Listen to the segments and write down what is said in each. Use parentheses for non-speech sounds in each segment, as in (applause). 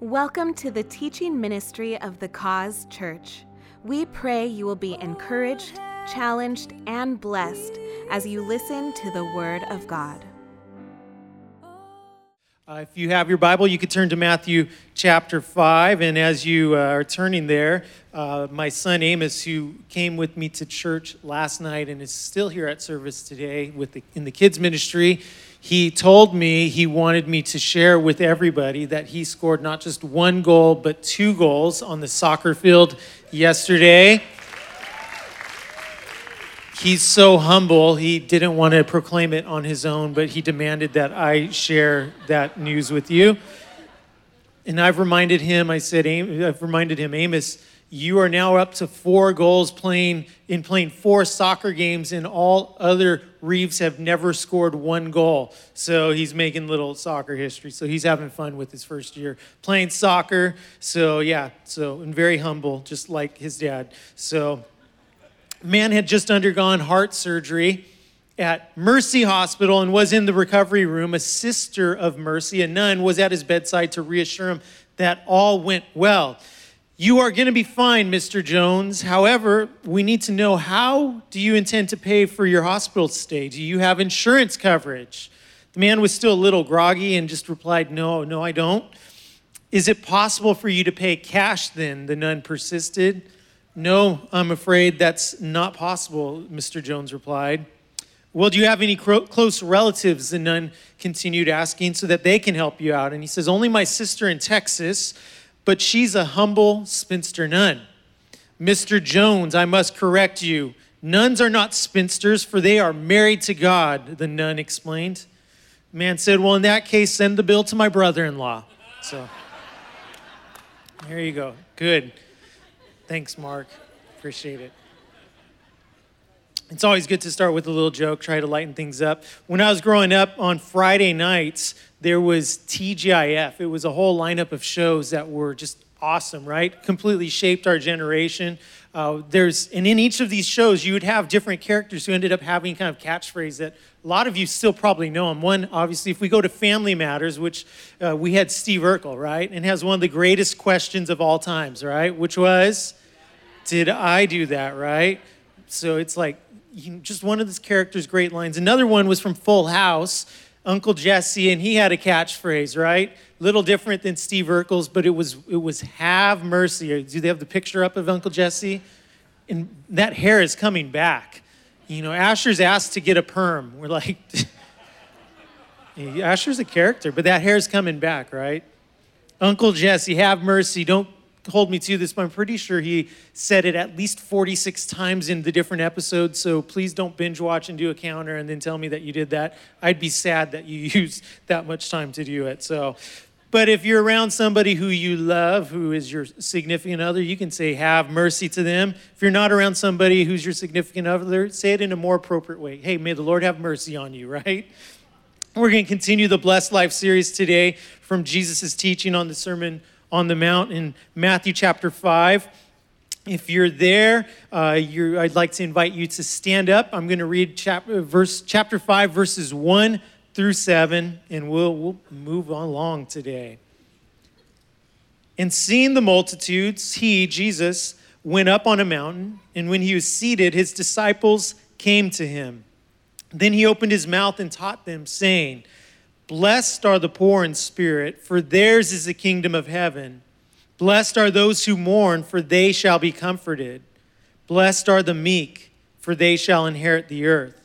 Welcome to the teaching ministry of the Cause Church. We pray you will be encouraged, challenged, and blessed as you listen to the Word of God. Uh, if you have your Bible, you could turn to Matthew chapter 5. And as you uh, are turning there, uh, my son Amos, who came with me to church last night and is still here at service today with the, in the kids' ministry, he told me he wanted me to share with everybody that he scored not just one goal, but two goals on the soccer field yesterday. He's so humble, he didn't want to proclaim it on his own, but he demanded that I share that news with you. And I've reminded him, I said, I've reminded him, Amos, you are now up to four goals playing in playing four soccer games, in all other Reeves have never scored one goal. So he's making little soccer history. So he's having fun with his first year playing soccer. So yeah, so and very humble, just like his dad. So man had just undergone heart surgery at Mercy Hospital and was in the recovery room. A sister of Mercy, a nun, was at his bedside to reassure him that all went well. You are going to be fine, Mr. Jones. However, we need to know how do you intend to pay for your hospital stay? Do you have insurance coverage? The man was still a little groggy and just replied, No, no, I don't. Is it possible for you to pay cash then? The nun persisted. No, I'm afraid that's not possible, Mr. Jones replied. Well, do you have any close relatives? The nun continued asking so that they can help you out. And he says, Only my sister in Texas but she's a humble spinster nun. Mr. Jones, I must correct you. Nuns are not spinsters, for they are married to God, the nun explained. man said, Well, in that case, send the bill to my brother in law. So there you go. Good. Thanks, Mark. Appreciate it. It's always good to start with a little joke, try to lighten things up. When I was growing up on Friday nights, there was TGIF. It was a whole lineup of shows that were just awesome, right? Completely shaped our generation. Uh, there's and in each of these shows, you would have different characters who ended up having kind of catchphrase that a lot of you still probably know them. One, obviously, if we go to Family Matters, which uh, we had Steve Urkel, right, and has one of the greatest questions of all times, right, which was, "Did I do that?" Right. So it's like just one of his characters' great lines. Another one was from Full House, Uncle Jesse, and he had a catchphrase, right? Little different than Steve Urkel's, but it was it was "Have mercy." Do they have the picture up of Uncle Jesse? And that hair is coming back. You know, Asher's asked to get a perm. We're like, (laughs) Asher's a character, but that hair's coming back, right? Uncle Jesse, have mercy. Don't hold me to this, but I'm pretty sure he said it at least 46 times in the different episodes. So please don't binge watch and do a counter and then tell me that you did that. I'd be sad that you (laughs) used that much time to do it. So, but if you're around somebody who you love, who is your significant other, you can say, Have mercy to them. If you're not around somebody who's your significant other, say it in a more appropriate way. Hey, may the Lord have mercy on you, (laughs) right? We're going to continue the Blessed Life series today from Jesus' teaching on the Sermon on the Mount in Matthew chapter 5. If you're there, uh, you're, I'd like to invite you to stand up. I'm going to read chapter, verse, chapter 5, verses 1 through 7, and we'll, we'll move along today. And seeing the multitudes, he, Jesus, went up on a mountain, and when he was seated, his disciples came to him. Then he opened his mouth and taught them, saying, Blessed are the poor in spirit, for theirs is the kingdom of heaven. Blessed are those who mourn, for they shall be comforted. Blessed are the meek, for they shall inherit the earth.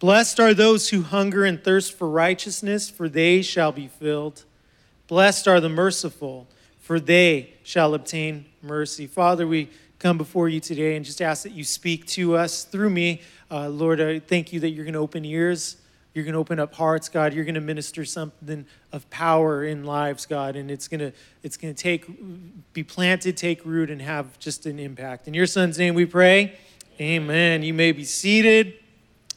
Blessed are those who hunger and thirst for righteousness, for they shall be filled. Blessed are the merciful, for they shall obtain mercy. Father, we come before you today and just ask that you speak to us through me. Uh, Lord, I thank you that you're going to open ears you're going to open up hearts, God. You're going to minister something of power in lives, God, and it's going to it's going to take be planted, take root, and have just an impact. In your Son's name, we pray. Amen. You may be seated.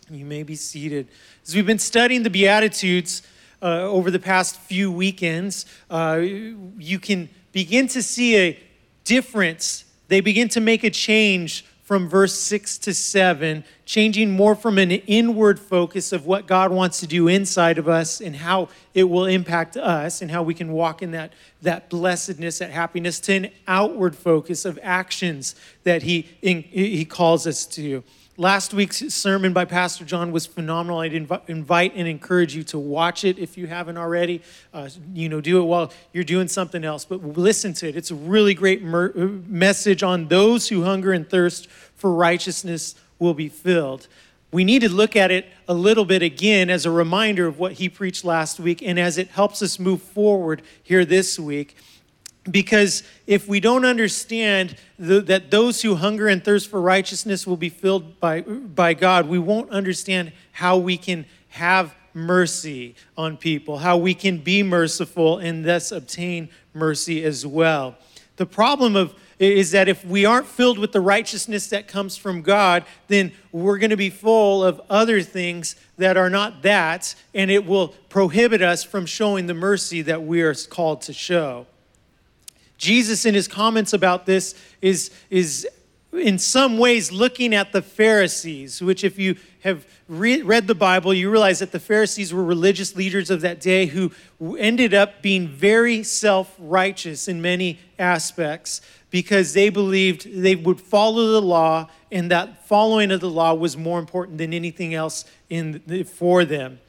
You may be seated. As we've been studying the Beatitudes uh, over the past few weekends, uh, you can begin to see a difference. They begin to make a change from verse 6 to 7, changing more from an inward focus of what God wants to do inside of us and how it will impact us and how we can walk in that, that blessedness, that happiness, to an outward focus of actions that He, in, he calls us to. Last week's sermon by Pastor John was phenomenal. I'd inv- invite and encourage you to watch it if you haven't already. Uh, you know, do it while you're doing something else, but listen to it. It's a really great mer- uh, message on those who hunger and thirst for righteousness will be filled. We need to look at it a little bit again as a reminder of what he preached last week and as it helps us move forward here this week. Because if we don't understand the, that those who hunger and thirst for righteousness will be filled by, by God, we won't understand how we can have mercy on people, how we can be merciful and thus obtain mercy as well. The problem of is that if we aren't filled with the righteousness that comes from God, then we're going to be full of other things that are not that, and it will prohibit us from showing the mercy that we are called to show. Jesus, in his comments about this, is, is in some ways looking at the Pharisees, which, if you have re- read the Bible, you realize that the Pharisees were religious leaders of that day who ended up being very self righteous in many aspects because they believed they would follow the law and that following of the law was more important than anything else in, for them.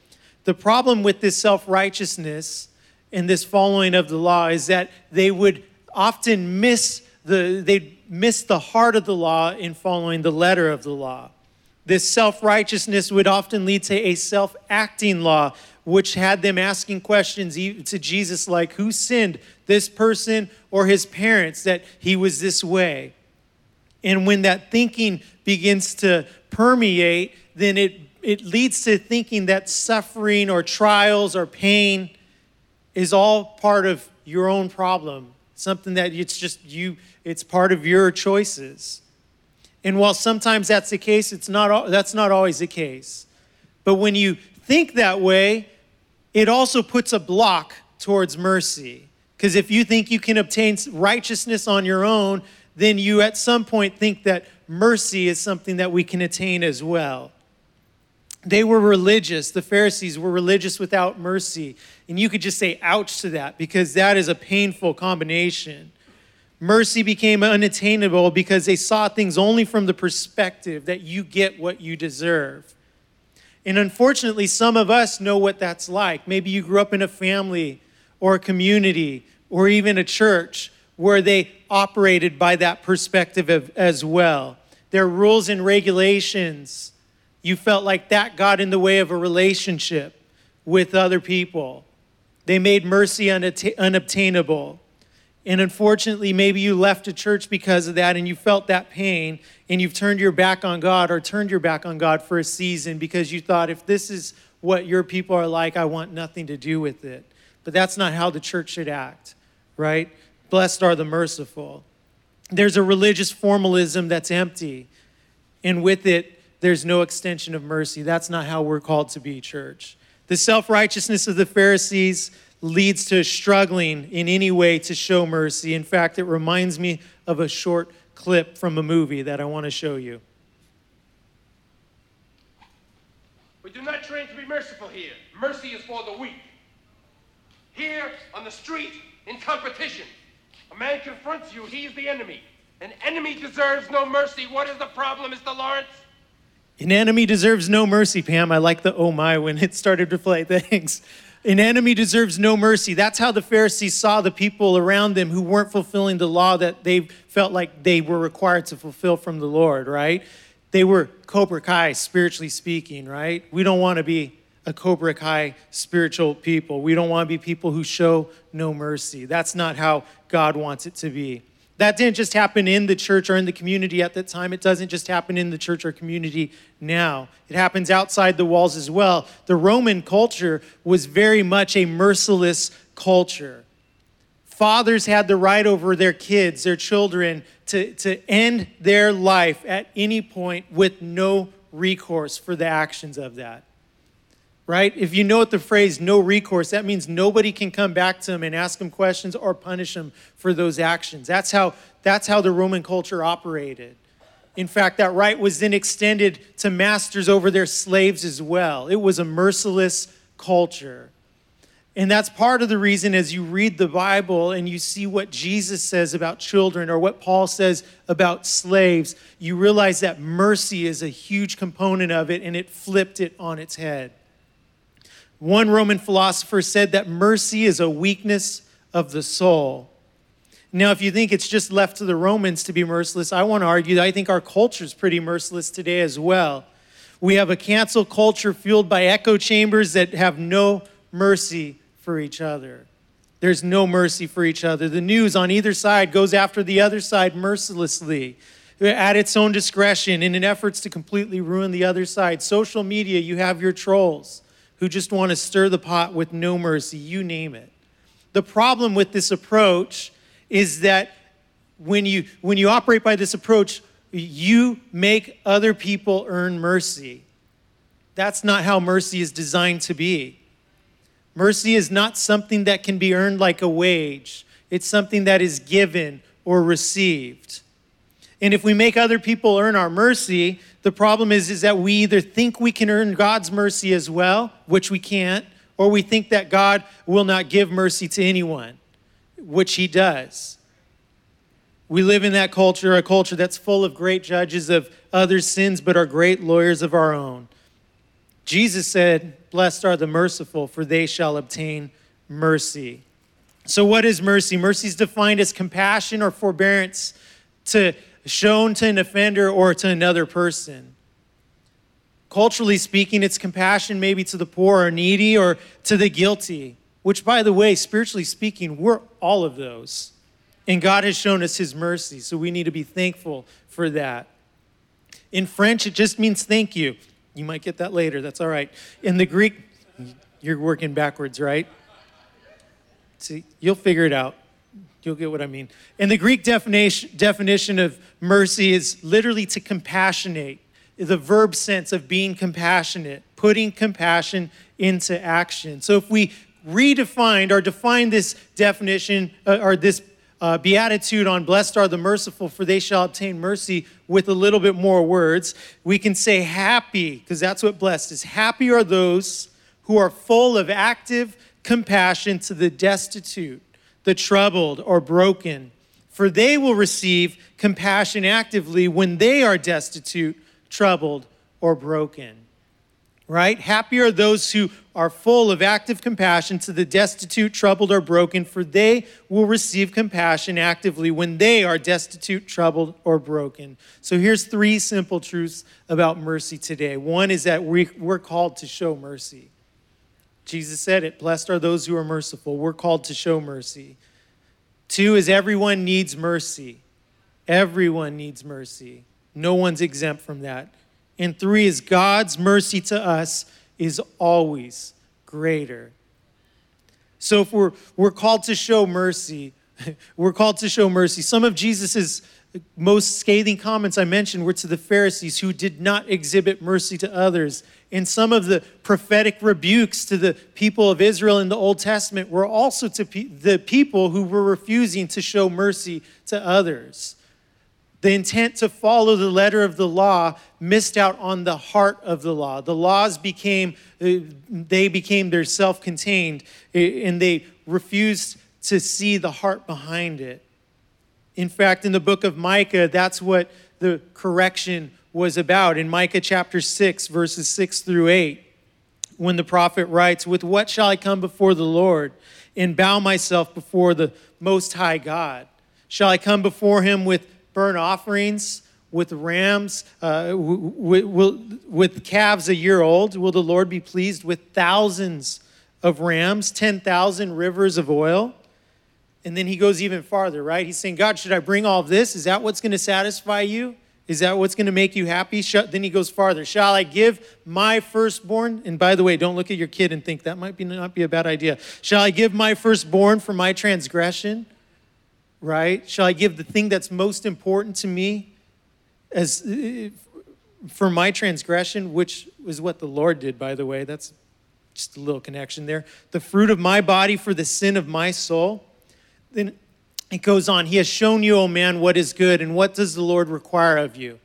The problem with this self righteousness and this following of the law is that they would often miss the, they miss the heart of the law in following the letter of the law. This self righteousness would often lead to a self acting law, which had them asking questions to Jesus like, Who sinned, this person or his parents, that he was this way? And when that thinking begins to permeate, then it, it leads to thinking that suffering or trials or pain is all part of your own problem something that it's just you, it's part of your choices. And while sometimes that's the case, it's not, that's not always the case. But when you think that way, it also puts a block towards mercy. Because if you think you can obtain righteousness on your own, then you at some point think that mercy is something that we can attain as well. They were religious. The Pharisees were religious without mercy. And you could just say, ouch to that, because that is a painful combination. Mercy became unattainable because they saw things only from the perspective that you get what you deserve. And unfortunately, some of us know what that's like. Maybe you grew up in a family or a community or even a church where they operated by that perspective as well. There are rules and regulations you felt like that got in the way of a relationship with other people. They made mercy unobtainable. And unfortunately, maybe you left a church because of that and you felt that pain and you've turned your back on God or turned your back on God for a season because you thought, if this is what your people are like, I want nothing to do with it. But that's not how the church should act, right? Blessed are the merciful. There's a religious formalism that's empty, and with it, there's no extension of mercy. That's not how we're called to be, church. The self righteousness of the Pharisees leads to struggling in any way to show mercy. In fact, it reminds me of a short clip from a movie that I want to show you. We do not train to be merciful here. Mercy is for the weak. Here, on the street, in competition, a man confronts you, he's the enemy. An enemy deserves no mercy. What is the problem, Mr. Lawrence? An enemy deserves no mercy, Pam. I like the oh my when it started to play. Thanks. (laughs) An enemy deserves no mercy. That's how the Pharisees saw the people around them who weren't fulfilling the law that they felt like they were required to fulfill from the Lord, right? They were Cobra Kai, spiritually speaking, right? We don't want to be a Cobra Kai spiritual people. We don't want to be people who show no mercy. That's not how God wants it to be. That didn't just happen in the church or in the community at that time. It doesn't just happen in the church or community now. It happens outside the walls as well. The Roman culture was very much a merciless culture. Fathers had the right over their kids, their children, to, to end their life at any point with no recourse for the actions of that right? If you know the phrase no recourse, that means nobody can come back to him and ask him questions or punish him for those actions. That's how, that's how the Roman culture operated. In fact, that right was then extended to masters over their slaves as well. It was a merciless culture. And that's part of the reason as you read the Bible and you see what Jesus says about children or what Paul says about slaves, you realize that mercy is a huge component of it and it flipped it on its head. One Roman philosopher said that mercy is a weakness of the soul. Now, if you think it's just left to the Romans to be merciless, I want to argue that I think our culture is pretty merciless today as well. We have a cancel culture fueled by echo chambers that have no mercy for each other. There's no mercy for each other. The news on either side goes after the other side mercilessly at its own discretion in an efforts to completely ruin the other side. Social media, you have your trolls who just want to stir the pot with no mercy, you name it. The problem with this approach is that when you, when you operate by this approach, you make other people earn mercy. That's not how mercy is designed to be. Mercy is not something that can be earned like a wage, it's something that is given or received. And if we make other people earn our mercy, the problem is, is that we either think we can earn God's mercy as well, which we can't, or we think that God will not give mercy to anyone which he does. We live in that culture, a culture that's full of great judges of others' sins, but are great lawyers of our own. Jesus said, Blessed are the merciful, for they shall obtain mercy. So, what is mercy? Mercy is defined as compassion or forbearance to shown to an offender or to another person. Culturally speaking, it's compassion maybe to the poor or needy or to the guilty which, by the way, spiritually speaking, we're all of those. And God has shown us his mercy, so we need to be thankful for that. In French, it just means thank you. You might get that later, that's all right. In the Greek, you're working backwards, right? See, you'll figure it out. You'll get what I mean. And the Greek definition, definition of mercy is literally to compassionate, the verb sense of being compassionate, putting compassion into action. So if we redefined or defined this definition uh, or this uh, beatitude on blessed are the merciful, for they shall obtain mercy with a little bit more words. We can say happy, because that's what blessed is. Happy are those who are full of active compassion to the destitute, the troubled, or broken, for they will receive compassion actively when they are destitute, troubled, or broken right? Happy are those who are full of active compassion to the destitute, troubled, or broken, for they will receive compassion actively when they are destitute, troubled, or broken. So here's three simple truths about mercy today. One is that we, we're called to show mercy. Jesus said it Blessed are those who are merciful. We're called to show mercy. Two is everyone needs mercy. Everyone needs mercy. No one's exempt from that. And three is God's mercy to us is always greater. So if we're, we're called to show mercy, (laughs) we're called to show mercy. Some of Jesus's most scathing comments I mentioned were to the Pharisees who did not exhibit mercy to others. And some of the prophetic rebukes to the people of Israel in the Old Testament were also to pe- the people who were refusing to show mercy to others. The intent to follow the letter of the law missed out on the heart of the law. The laws became uh, they became their self-contained and they refused to see the heart behind it. In fact in the book of micah that's what the correction was about in micah chapter 6 verses 6 through 8 when the prophet writes with what shall i come before the lord and bow myself before the most high god shall i come before him with burnt offerings with rams, uh, with, with calves a year old? Will the Lord be pleased with thousands of rams, 10,000 rivers of oil? And then he goes even farther, right? He's saying, God, should I bring all this? Is that what's going to satisfy you? Is that what's going to make you happy? Then he goes farther. Shall I give my firstborn? And by the way, don't look at your kid and think that might be not be a bad idea. Shall I give my firstborn for my transgression? right? Shall I give the thing that's most important to me as uh, for my transgression, which is what the Lord did, by the way. That's just a little connection there. The fruit of my body for the sin of my soul. Then it goes on. He has shown you, O oh man, what is good, and what does the Lord require of you?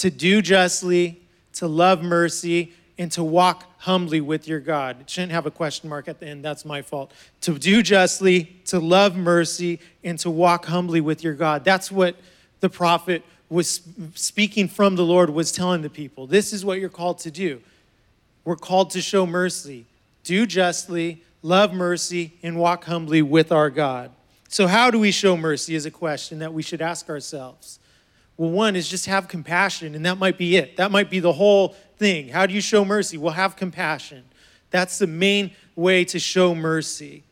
to do justly, to love mercy, and to walk humbly with your God. It shouldn't have a question mark at the end. That's my fault. To do justly, to love mercy, and to walk humbly with your God. That's what the prophet was speaking from the Lord was telling the people. This is what you're called to do. We're called to show mercy, do justly, love mercy, and walk humbly with our God. So, how do we show mercy is a question that we should ask ourselves. Well, one is just have compassion, and that might be it. That might be the whole thing. How do you show mercy? Well, have compassion. That's the main way to show mercy.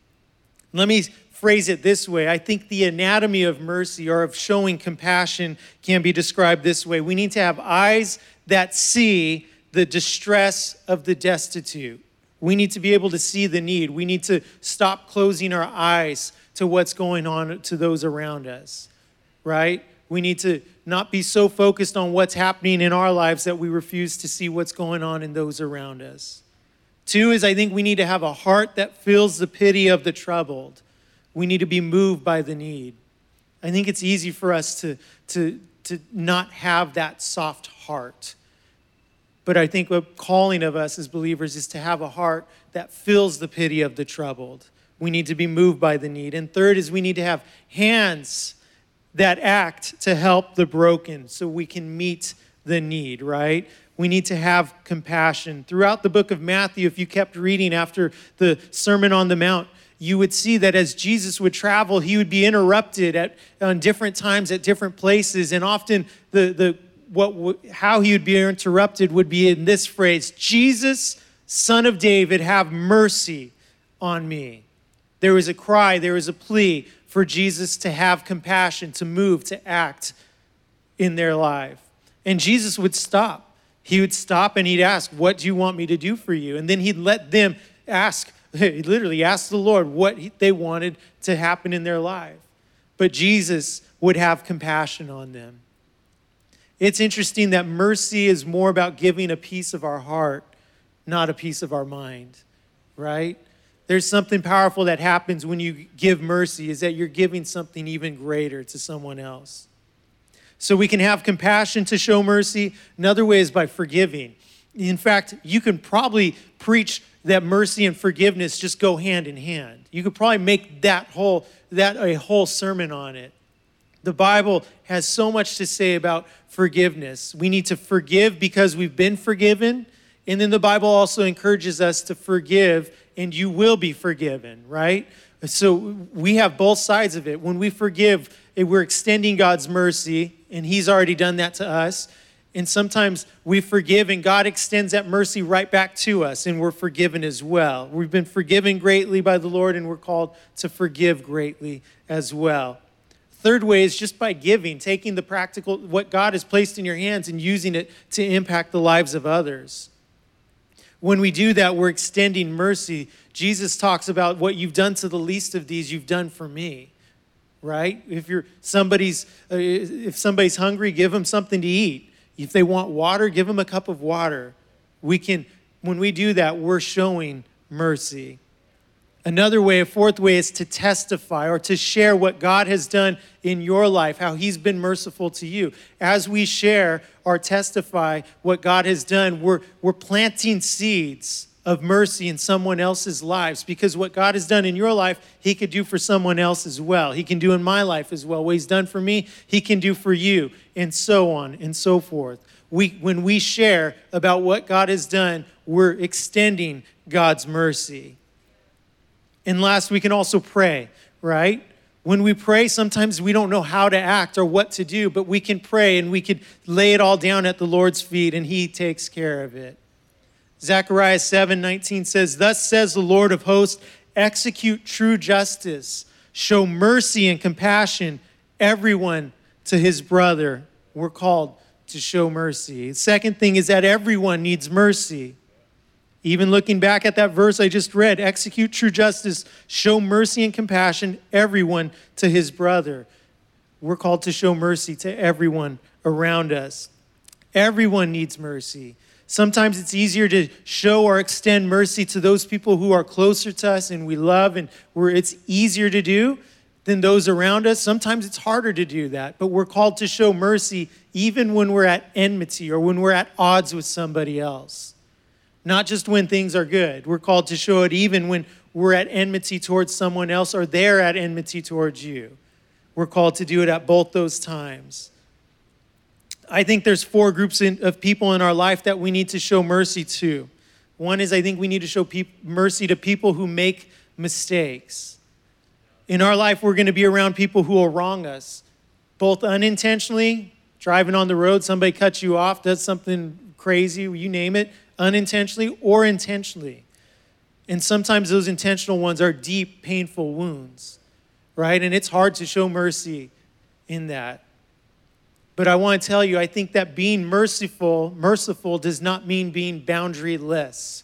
Let me phrase it this way I think the anatomy of mercy or of showing compassion can be described this way. We need to have eyes that see the distress of the destitute. We need to be able to see the need. We need to stop closing our eyes to what's going on to those around us, right? We need to not be so focused on what's happening in our lives that we refuse to see what's going on in those around us. Two is I think we need to have a heart that feels the pity of the troubled. We need to be moved by the need. I think it's easy for us to, to, to not have that soft heart. But I think what calling of us as believers is to have a heart that feels the pity of the troubled. We need to be moved by the need. And third is we need to have hands that act to help the broken so we can meet the need, right? We need to have compassion. Throughout the book of Matthew, if you kept reading after the Sermon on the Mount, you would see that as Jesus would travel, he would be interrupted at on different times at different places, and often the the what how he would be interrupted would be in this phrase: "Jesus, Son of David, have mercy on me." There was a cry, there was a plea for Jesus to have compassion, to move, to act in their life. And Jesus would stop. He would stop and he'd ask, What do you want me to do for you? And then he'd let them ask, (laughs) he literally asked the Lord what they wanted to happen in their life. But Jesus would have compassion on them. It's interesting that mercy is more about giving a piece of our heart, not a piece of our mind, right? There's something powerful that happens when you give mercy is that you're giving something even greater to someone else. So we can have compassion to show mercy. Another way is by forgiving. In fact you can probably preach that mercy and forgiveness just go hand in hand. You could probably make that whole that a whole sermon on it. The bible has so much to say about forgiveness. We need to forgive because we've been forgiven. And then the bible also encourages us to forgive and you will be forgiven, right? So we have both sides of it. When we forgive, eh, we're extending God's mercy, and He's already done that to us. And sometimes we forgive, and God extends that mercy right back to us, and we're forgiven as well. We've been forgiven greatly by the Lord, and we're called to forgive greatly as well. Third way is just by giving, taking the practical, what God has placed in your hands, and using it to impact the lives of others. When we do that, we're extending mercy. Jesus talks about what you've done to the least of these, you've done for me. Right? If you're somebody's uh, if somebody's hungry, give them something to eat. If they want water, give them a cup of water. We can when we do that, we're showing mercy. Another way, a fourth way, is to testify or to share what God has done in your life, how He's been merciful to you. As we share or testify what God has done, we're, we're planting seeds of mercy in someone else's lives because what God has done in your life, He could do for someone else as well. He can do in my life as well. What He's done for me, He can do for you, and so on and so forth. We, when we share about what God has done, we're extending God's mercy. And last, we can also pray, right? When we pray, sometimes we don't know how to act or what to do, but we can pray and we can lay it all down at the Lord's feet and He takes care of it. Zechariah 7 19 says, Thus says the Lord of hosts, execute true justice, show mercy and compassion, everyone to his brother. We're called to show mercy. Second thing is that everyone needs mercy. Even looking back at that verse I just read, execute true justice, show mercy and compassion, everyone to his brother. We're called to show mercy to everyone around us. Everyone needs mercy. Sometimes it's easier to show or extend mercy to those people who are closer to us and we love and where it's easier to do than those around us. Sometimes it's harder to do that, but we're called to show mercy even when we're at enmity or when we're at odds with somebody else. Not just when things are good. We're called to show it even when we're at enmity towards someone else or they're at enmity towards you. We're called to do it at both those times. I think there's four groups in, of people in our life that we need to show mercy to. One is I think we need to show mercy to people who make mistakes. In our life, we're going to be around people who will wrong us, both unintentionally, driving on the road, somebody cuts you off, does something crazy, you name it, unintentionally or intentionally. And sometimes those intentional ones are deep, painful wounds, right? And it's hard to show mercy in that. But I want to tell you, I think that being merciful, merciful does not mean being boundaryless,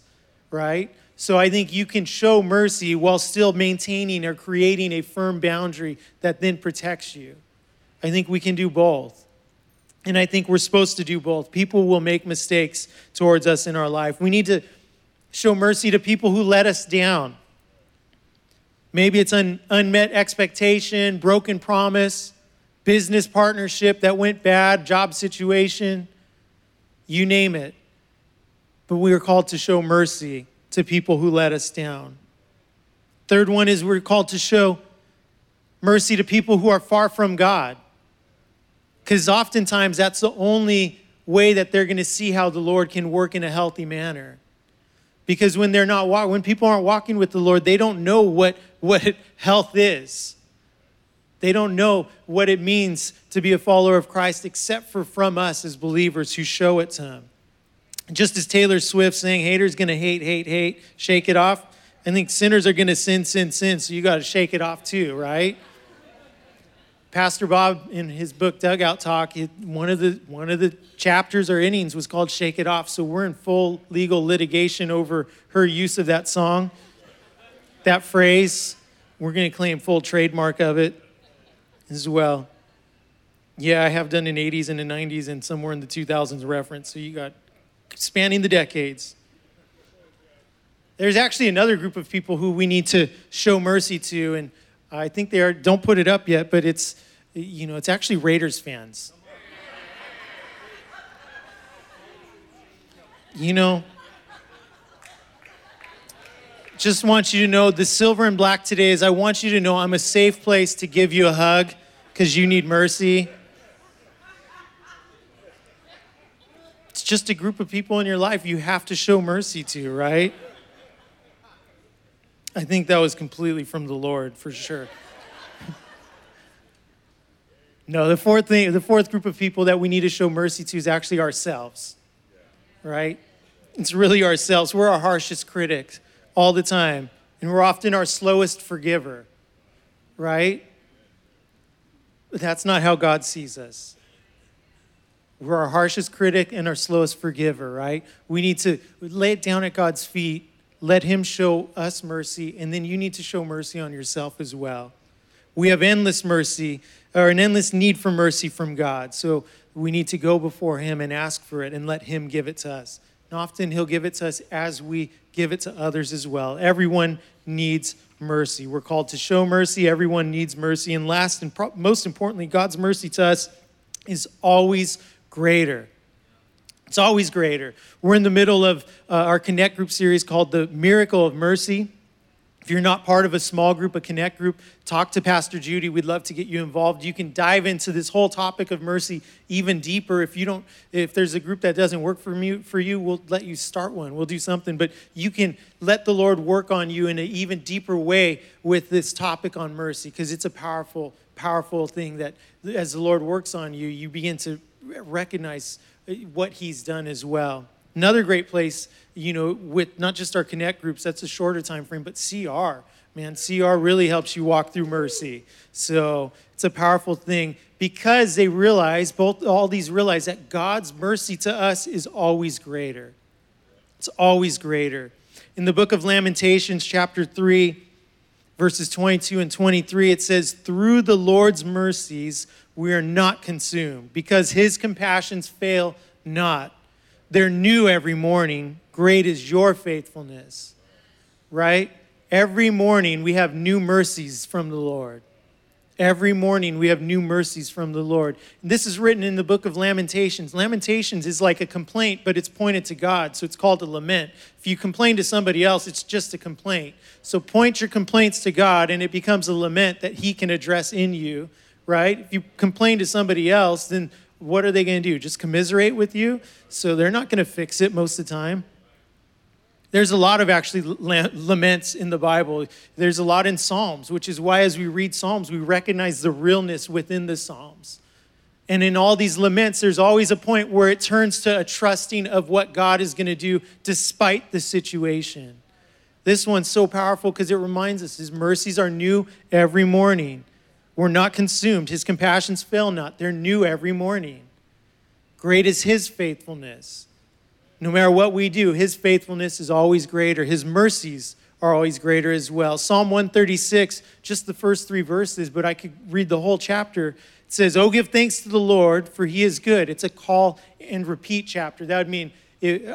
right? So I think you can show mercy while still maintaining or creating a firm boundary that then protects you. I think we can do both. And I think we're supposed to do both. People will make mistakes towards us in our life. We need to show mercy to people who let us down. Maybe it's an unmet expectation, broken promise, business partnership that went bad, job situation, you name it. But we are called to show mercy to people who let us down. Third one is we're called to show mercy to people who are far from God. Because oftentimes that's the only way that they're going to see how the Lord can work in a healthy manner. Because when they're not when people aren't walking with the lord they don't know what what (laughs) health is. They don't know what it means to be a follower of christ except for from us as believers who show it to them just as taylor swift saying haters gonna hate hate hate shake it off. I think sinners are gonna sin sin sin so you got to shake it off too right Pastor Bob, in his book Dugout Talk, one of the one of the chapters or innings was called "Shake It Off." So we're in full legal litigation over her use of that song, that phrase. We're going to claim full trademark of it as well. Yeah, I have done an 80s and a 90s and somewhere in the 2000s reference. So you got spanning the decades. There's actually another group of people who we need to show mercy to, and I think they are. Don't put it up yet, but it's you know, it's actually Raiders fans. You know, just want you to know the silver and black today is I want you to know I'm a safe place to give you a hug because you need mercy. It's just a group of people in your life you have to show mercy to, right? I think that was completely from the Lord for sure. No, the fourth thing, the fourth group of people that we need to show mercy to is actually ourselves. Right? It's really ourselves. We're our harshest critic all the time, and we're often our slowest forgiver. Right? But that's not how God sees us. We're our harshest critic and our slowest forgiver, right? We need to lay it down at God's feet, let Him show us mercy, and then you need to show mercy on yourself as well. We have endless mercy or an endless need for mercy from God. So we need to go before Him and ask for it and let Him give it to us. And often He'll give it to us as we give it to others as well. Everyone needs mercy. We're called to show mercy. Everyone needs mercy. And last and pro- most importantly, God's mercy to us is always greater. It's always greater. We're in the middle of uh, our Connect Group series called The Miracle of Mercy. If you're not part of a small group, a connect group, talk to Pastor Judy. We'd love to get you involved. You can dive into this whole topic of mercy even deeper. If you don't, if there's a group that doesn't work for me for you, we'll let you start one. We'll do something. But you can let the Lord work on you in an even deeper way with this topic on mercy, because it's a powerful, powerful thing that as the Lord works on you, you begin to recognize uh, what He's done as well. Another great place, you know, with not just our connect groups, that's a shorter time frame, but CR. Man, CR really helps you walk through mercy. So it's a powerful thing because they realize, both all these realize that God's mercy to us is always greater. It's always greater. In the book of Lamentations, chapter 3, verses 22 and 23, it says, Through the Lord's mercies we are not consumed, because his compassions fail not. They're new every morning. Great is your faithfulness, right? Every morning we have new mercies from the Lord. Every morning we have new mercies from the Lord. And this is written in the book of Lamentations. Lamentations is like a complaint, but it's pointed to God, so it's called a lament. If you complain to somebody else, it's just a complaint. So point your complaints to God, and it becomes a lament that He can address in you, right? If you complain to somebody else, then what are they going to do? Just commiserate with you? So they're not going to fix it most of the time. There's a lot of actually laments in the Bible. There's a lot in Psalms, which is why as we read Psalms, we recognize the realness within the Psalms. And in all these laments, there's always a point where it turns to a trusting of what God is going to do despite the situation. This one's so powerful because it reminds us his mercies are new every morning. We're not consumed. His compassions fail not, they're new every morning. Great is his faithfulness. No matter what we do, his faithfulness is always greater. His mercies are always greater as well. Psalm 136, just the first three verses, but I could read the whole chapter. It says, Oh, give thanks to the Lord, for he is good. It's a call and repeat chapter. That would mean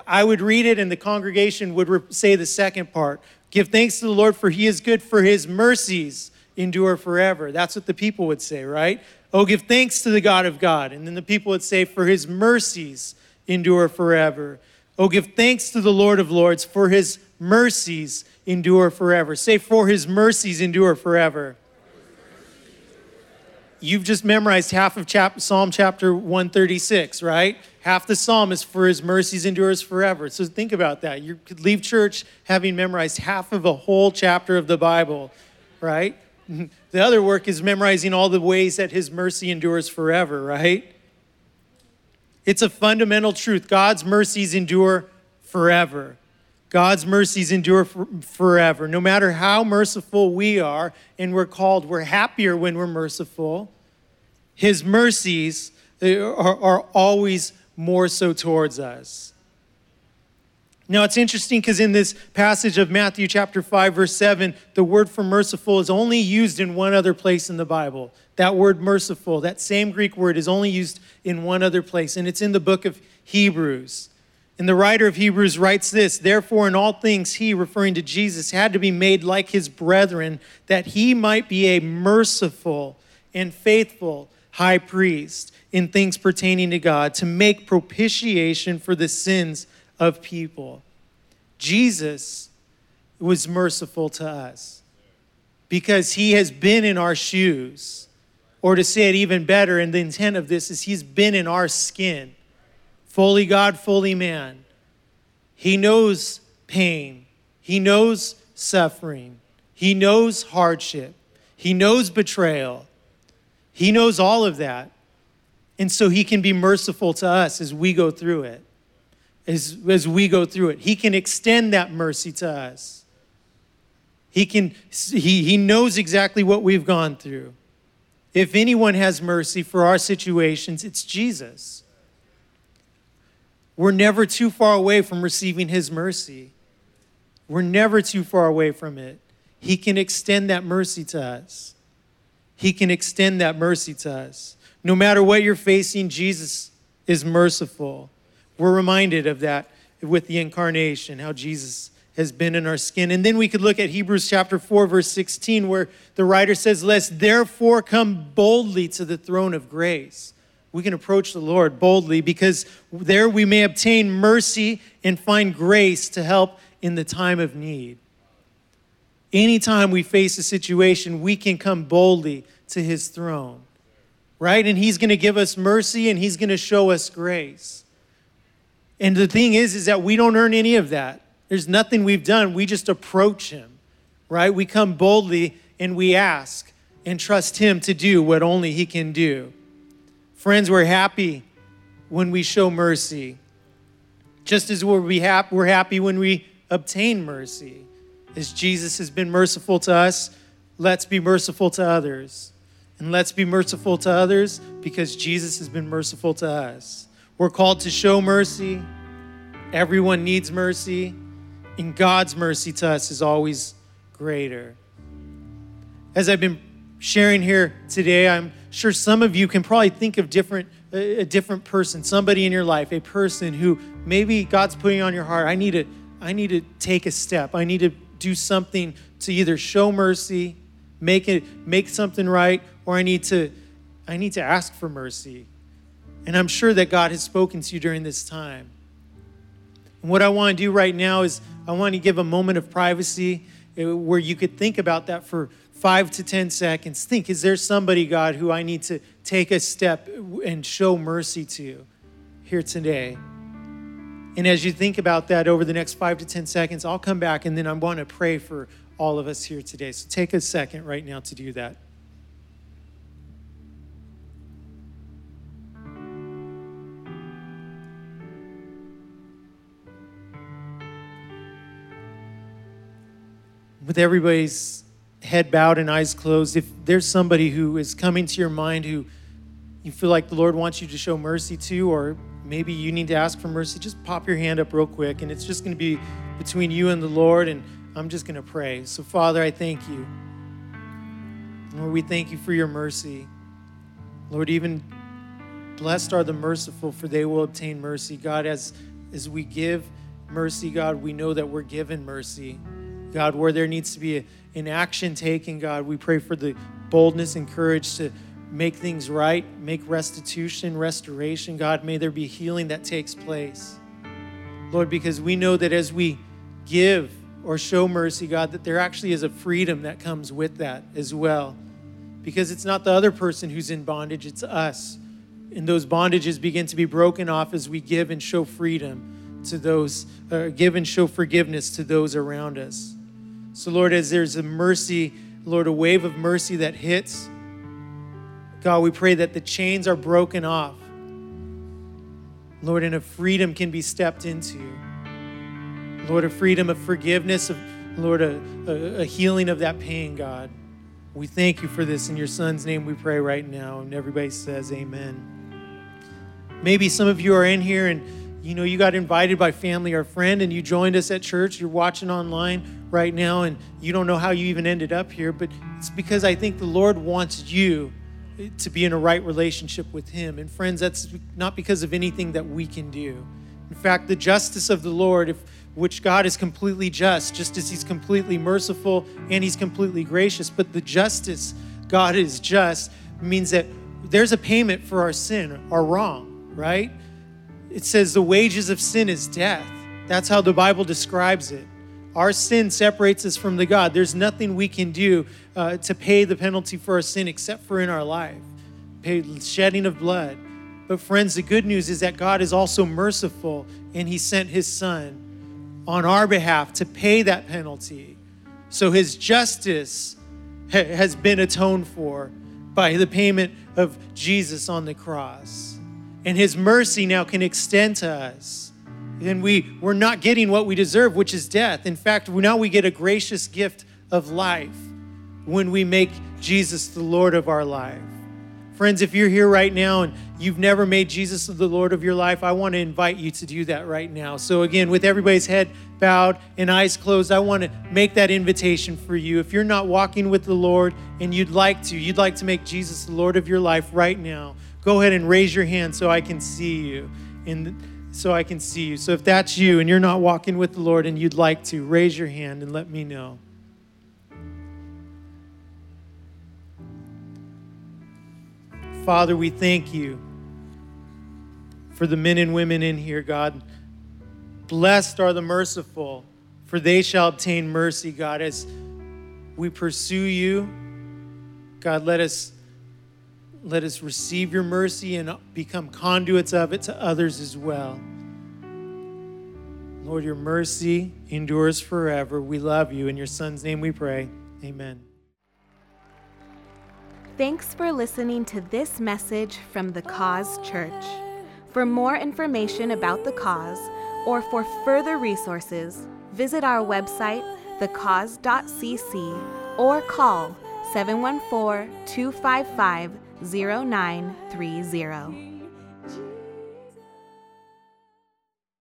I would read it and the congregation would say the second part. Give thanks to the Lord, for he is good, for his mercies endure forever. That's what the people would say, right? Oh, give thanks to the God of God. And then the people would say, for his mercies endure forever. Oh, give thanks to the Lord of Lords, for his mercies endure forever. Say, for his mercies endure forever. You've just memorized half of chap- Psalm chapter 136, right? Half the psalm is for his mercies endures forever. So think about that. You could leave church having memorized half of a whole chapter of the Bible, right? The other work is memorizing all the ways that his mercy endures forever, right? It's a fundamental truth. God's mercies endure forever. God's mercies endure for, forever. No matter how merciful we are, and we're called, we're happier when we're merciful. His mercies are, are always more so towards us. Now, it's interesting because in this passage of Matthew chapter 5, verse 7, the word for merciful is only used in one other place in the Bible. That word merciful, that same Greek word, is only used in one other place, and it's in the book of Hebrews. And the writer of Hebrews writes this Therefore, in all things, he, referring to Jesus, had to be made like his brethren, that he might be a merciful and faithful high priest in things pertaining to God, to make propitiation for the sins of people. Jesus was merciful to us because he has been in our shoes. Or to say it even better, and the intent of this is he's been in our skin. Fully God, fully man. He knows pain, he knows suffering, he knows hardship, he knows betrayal, he knows all of that. And so he can be merciful to us as we go through it as, as we go through it. He can extend that mercy to us. He, can, he, he knows exactly what we've gone through. If anyone has mercy for our situations, it's Jesus. We're never too far away from receiving his mercy. We're never too far away from it. He can extend that mercy to us. He can extend that mercy to us. No matter what you're facing, Jesus is merciful. We're reminded of that with the incarnation, how Jesus has been in our skin. And then we could look at Hebrews chapter 4, verse 16, where the writer says, Let's therefore come boldly to the throne of grace. We can approach the Lord boldly because there we may obtain mercy and find grace to help in the time of need. Anytime we face a situation, we can come boldly to his throne, right? And he's going to give us mercy and he's going to show us grace. And the thing is, is that we don't earn any of that. There's nothing we've done. We just approach him, right? We come boldly and we ask and trust him to do what only he can do. Friends, we're happy when we show mercy. Just as we're, happy when we obtain mercy. As Jesus has been merciful to us, let's be merciful to others. And let's be merciful to others because Jesus has been merciful to us. We're called to show mercy. Everyone needs mercy. And God's mercy to us is always greater. As I've been sharing here today, I'm sure some of you can probably think of different a different person, somebody in your life, a person who maybe God's putting on your heart. I need to I need to take a step. I need to do something to either show mercy, make it make something right, or I need to I need to ask for mercy. And I'm sure that God has spoken to you during this time. And what I want to do right now is I want to give a moment of privacy uh, where you could think about that for five to 10 seconds. Think, is there somebody, God, who I need to take a step and show mercy to here today? And as you think about that over the next five to 10 seconds, I'll come back and then I want to pray for all of us here today. So take a second right now to do that. With everybody's head bowed and eyes closed, if there's somebody who is coming to your mind who you feel like the Lord wants you to show mercy to, or maybe you need to ask for mercy, just pop your hand up real quick. And it's just going to be between you and the Lord. And I'm just going to pray. So, Father, I thank you. Lord, we thank you for your mercy. Lord, even blessed are the merciful, for they will obtain mercy. God, as, as we give mercy, God, we know that we're given mercy. God, where there needs to be an action taken, God, we pray for the boldness and courage to make things right, make restitution, restoration. God, may there be healing that takes place. Lord, because we know that as we give or show mercy, God, that there actually is a freedom that comes with that as well. Because it's not the other person who's in bondage, it's us. And those bondages begin to be broken off as we give and show freedom to those, uh, give and show forgiveness to those around us. So, Lord, as there's a mercy, Lord, a wave of mercy that hits, God, we pray that the chains are broken off. Lord, and a freedom can be stepped into. Lord, a freedom of forgiveness, of Lord, a, a, a, healing of that pain, God. We thank you for this. In your son's name we pray right now. And everybody says, Amen. Maybe some of you are in here and you know you got invited by family or friend and you joined us at church. You're watching online right now and you don't know how you even ended up here, but it's because I think the Lord wants you to be in a right relationship with Him. And friends, that's not because of anything that we can do. In fact, the justice of the Lord, if, which God is completely just, just as He's completely merciful and He's completely gracious, but the justice God is just means that there's a payment for our sin, our wrong, right? It says the wages of sin is death. That's how the Bible describes it. Our sin separates us from the God. There's nothing we can do uh, to pay the penalty for our sin except for in our life, shedding of blood. But friends, the good news is that God is also merciful, and He sent His Son on our behalf to pay that penalty. So His justice ha- has been atoned for by the payment of Jesus on the cross, and His mercy now can extend to us and we, we're not getting what we deserve, which is death. In fact, now we get a gracious gift of life when we make Jesus the Lord of our life. Friends, if you're here right now and you've never made Jesus the Lord of your life, I want to invite you to do that right now. So, again, with everybody's head bowed and eyes closed, I want to make that invitation for you. If you're not walking with the Lord and you'd like to, you'd like to make Jesus the Lord of your life right now, go ahead and raise your hand so I can see you. And so I can see you. So if that's you and you're not walking with the Lord and you'd like to, raise your hand and let me know. Father, we thank you for the men and women in here, God. Blessed are the merciful, for they shall obtain mercy, God. As we pursue you, God, let us let us receive your mercy and become conduits of it to others as well. Lord, your mercy endures forever. We love you. In your Son's name we pray. Amen. Thanks for listening to this message from the Cause Church. For more information about the cause or for further resources, visit our website, thecause.cc, or call 714 255 0930.